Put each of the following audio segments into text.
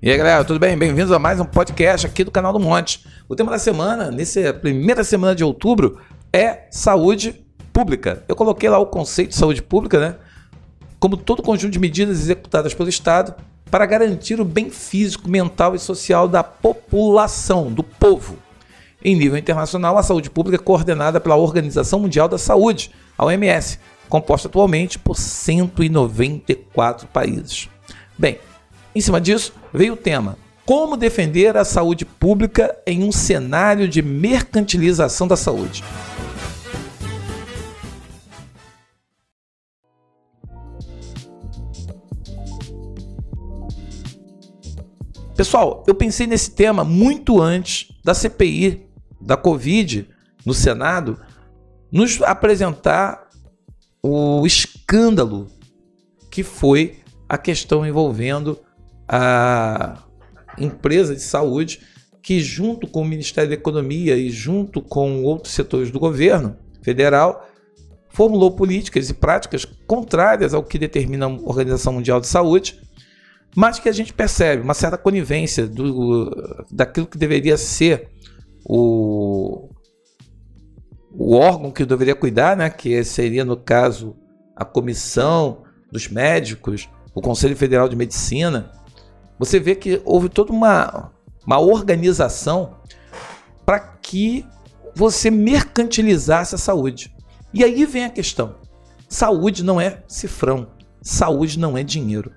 E aí, galera, tudo bem? Bem-vindos a mais um podcast aqui do canal do Monte. O tema da semana, nessa primeira semana de outubro, é saúde pública. Eu coloquei lá o conceito de saúde pública, né? Como todo conjunto de medidas executadas pelo Estado para garantir o bem físico, mental e social da população, do povo. Em nível internacional, a saúde pública é coordenada pela Organização Mundial da Saúde, a OMS, composta atualmente por 194 países. Bem, em cima disso, veio o tema: Como defender a saúde pública em um cenário de mercantilização da saúde? Pessoal, eu pensei nesse tema muito antes da CPI da Covid no Senado nos apresentar o escândalo que foi a questão envolvendo a empresa de saúde que, junto com o Ministério da Economia e junto com outros setores do governo federal, formulou políticas e práticas contrárias ao que determina a Organização Mundial de Saúde, mas que a gente percebe uma certa conivência do, daquilo que deveria ser o, o órgão que deveria cuidar, né, que seria, no caso, a comissão dos médicos, o Conselho Federal de Medicina, você vê que houve toda uma, uma organização para que você mercantilizasse a saúde. E aí vem a questão: saúde não é cifrão, saúde não é dinheiro.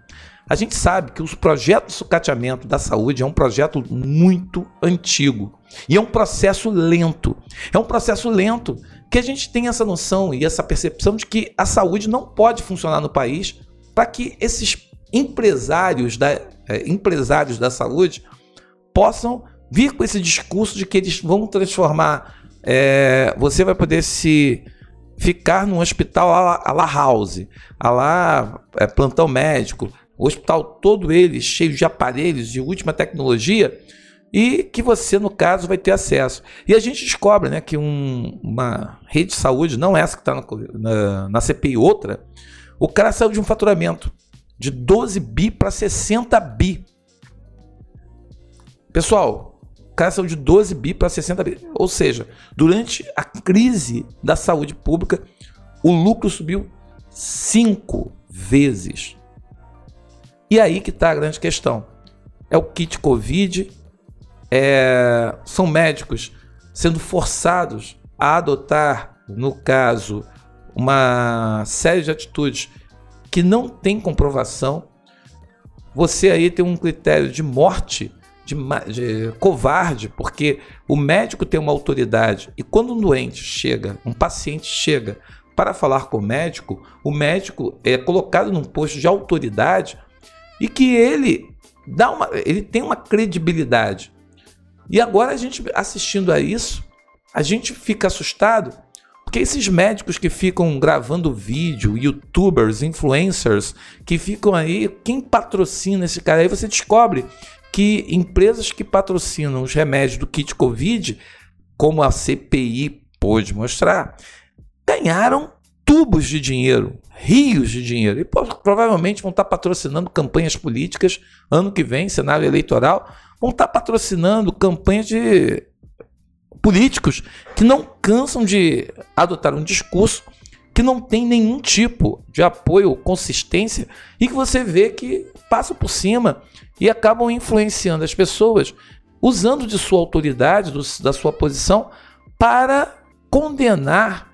A gente sabe que os projetos de sucateamento da saúde é um projeto muito antigo e é um processo lento. É um processo lento que a gente tem essa noção e essa percepção de que a saúde não pode funcionar no país para que esses empresários da, é, empresários da saúde possam vir com esse discurso de que eles vão transformar. É, você vai poder se ficar num hospital a la, house, a lá é, plantão médico, o hospital todo ele cheio de aparelhos de última tecnologia e que você, no caso, vai ter acesso. E a gente descobre né, que um, uma rede de saúde, não essa que está na, na, na CPI, outra, o cara saiu de um faturamento de 12 bi para 60 bi. Pessoal, o cara saiu de 12 bi para 60 bi. Ou seja, durante a crise da saúde pública, o lucro subiu cinco vezes. E aí que está a grande questão. É o kit Covid, é... são médicos sendo forçados a adotar, no caso, uma série de atitudes que não tem comprovação, você aí tem um critério de morte de, de, covarde, porque o médico tem uma autoridade e quando um doente chega, um paciente chega para falar com o médico, o médico é colocado num posto de autoridade e que ele dá uma, ele tem uma credibilidade. E agora a gente assistindo a isso, a gente fica assustado porque esses médicos que ficam gravando vídeo, youtubers, influencers, que ficam aí, quem patrocina esse cara? Aí você descobre que empresas que patrocinam os remédios do kit Covid, como a CPI pôde mostrar, ganharam tubos de dinheiro, rios de dinheiro. E provavelmente vão estar patrocinando campanhas políticas ano que vem, cenário eleitoral, vão estar patrocinando campanhas de políticos que não cansam de adotar um discurso que não tem nenhum tipo de apoio, consistência e que você vê que passam por cima e acabam influenciando as pessoas, usando de sua autoridade, do, da sua posição, para condenar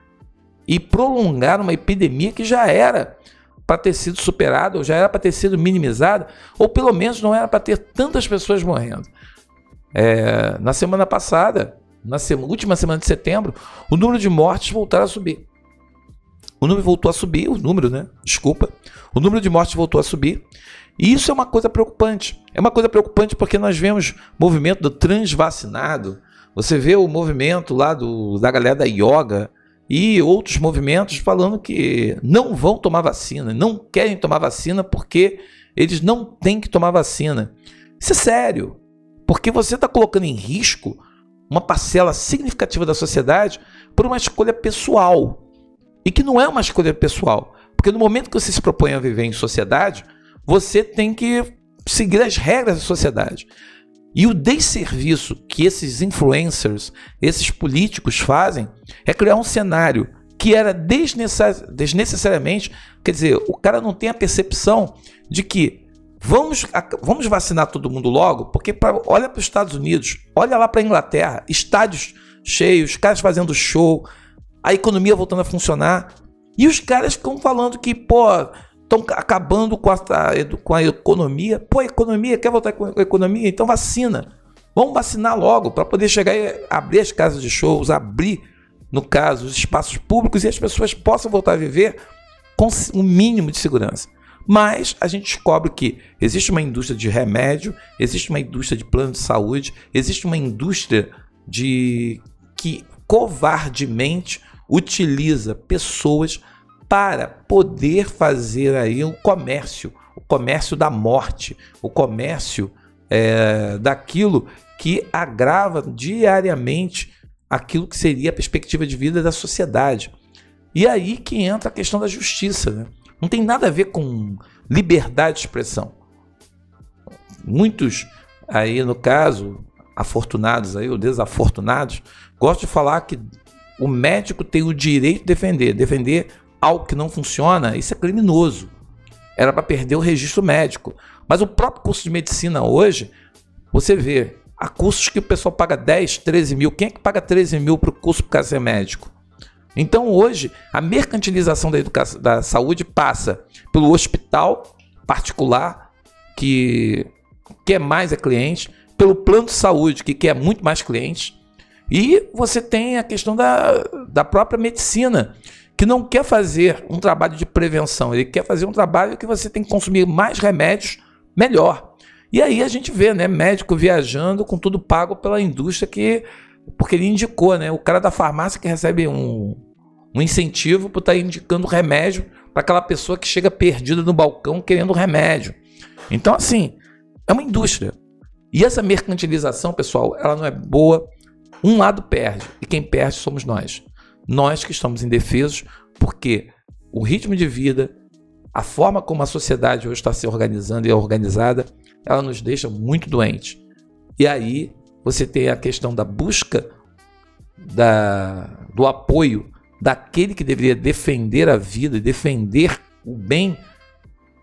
e prolongar uma epidemia que já era para ter sido superada, ou já era para ter sido minimizada, ou pelo menos não era para ter tantas pessoas morrendo. É, na semana passada, na semana, última semana de setembro, o número de mortes voltaram a subir. O número voltou a subir, o número, né? Desculpa. O número de mortes voltou a subir. E isso é uma coisa preocupante. É uma coisa preocupante porque nós vemos movimento do transvacinado. Você vê o movimento lá do, da galera da yoga e outros movimentos falando que não vão tomar vacina, não querem tomar vacina porque eles não têm que tomar vacina. Isso é sério. Porque você está colocando em risco uma parcela significativa da sociedade por uma escolha pessoal. E que não é uma escolha pessoal. Porque no momento que você se propõe a viver em sociedade, você tem que seguir as regras da sociedade. E o desserviço que esses influencers, esses políticos fazem é criar um cenário que era desnecessariamente, quer dizer, o cara não tem a percepção de que vamos, vamos vacinar todo mundo logo, porque pra, olha para os Estados Unidos, olha lá para a Inglaterra, estádios cheios, caras fazendo show, a economia voltando a funcionar, e os caras ficam falando que, pô, estão acabando com a, com a economia. Pô, economia, quer voltar com a economia? Então vacina. Vamos vacinar logo para poder chegar e abrir as casas de shows, abrir, no caso, os espaços públicos e as pessoas possam voltar a viver com um mínimo de segurança. Mas a gente descobre que existe uma indústria de remédio, existe uma indústria de plano de saúde, existe uma indústria de que covardemente utiliza pessoas para poder fazer aí o comércio, o comércio da morte, o comércio é, daquilo que agrava diariamente aquilo que seria a perspectiva de vida da sociedade. E aí que entra a questão da justiça. Né? Não tem nada a ver com liberdade de expressão. Muitos aí, no caso, afortunados aí, ou desafortunados, gostam de falar que o médico tem o direito de defender. Defender algo que não funciona, isso é criminoso. Era para perder o registro médico. Mas o próprio curso de medicina hoje, você vê, há cursos que o pessoal paga 10, 13 mil. Quem é que paga 13 mil para o curso para ser médico? Então hoje, a mercantilização da, educação, da saúde passa pelo hospital particular, que quer mais é cliente, pelo plano de saúde, que quer muito mais clientes, e você tem a questão da, da própria medicina, que não quer fazer um trabalho de prevenção, ele quer fazer um trabalho que você tem que consumir mais remédios, melhor. E aí a gente vê, né, médico viajando com tudo pago pela indústria que porque ele indicou, né, o cara da farmácia que recebe um, um incentivo por estar tá indicando remédio para aquela pessoa que chega perdida no balcão querendo remédio. Então assim, é uma indústria. E essa mercantilização, pessoal, ela não é boa. Um lado perde e quem perde somos nós. Nós que estamos indefesos, porque o ritmo de vida, a forma como a sociedade hoje está se organizando e é organizada, ela nos deixa muito doentes. E aí você tem a questão da busca da, do apoio daquele que deveria defender a vida, defender o bem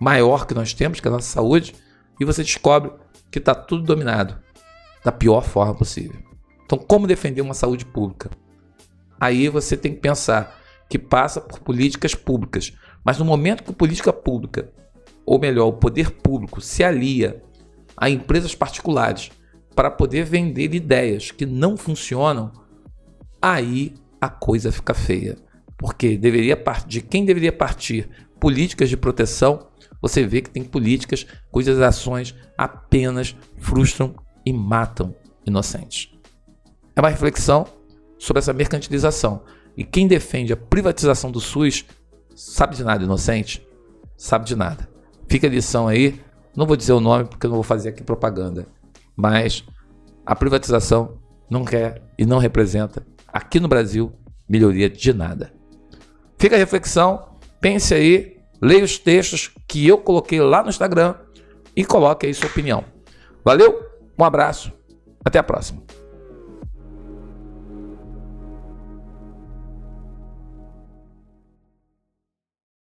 maior que nós temos, que é a nossa saúde, e você descobre que está tudo dominado da pior forma possível. Então, como defender uma saúde pública? Aí você tem que pensar que passa por políticas públicas. Mas no momento que a política pública, ou melhor, o poder público, se alia a empresas particulares para poder vender ideias que não funcionam, aí a coisa fica feia. Porque deveria partir, de quem deveria partir políticas de proteção, você vê que tem políticas cujas ações apenas frustram e matam inocentes. É uma reflexão sobre essa mercantilização. E quem defende a privatização do SUS sabe de nada, inocente? Sabe de nada. Fica a lição aí. Não vou dizer o nome porque não vou fazer aqui propaganda. Mas a privatização não quer e não representa, aqui no Brasil, melhoria de nada. Fica a reflexão, pense aí, leia os textos que eu coloquei lá no Instagram e coloque aí sua opinião. Valeu, um abraço, até a próxima.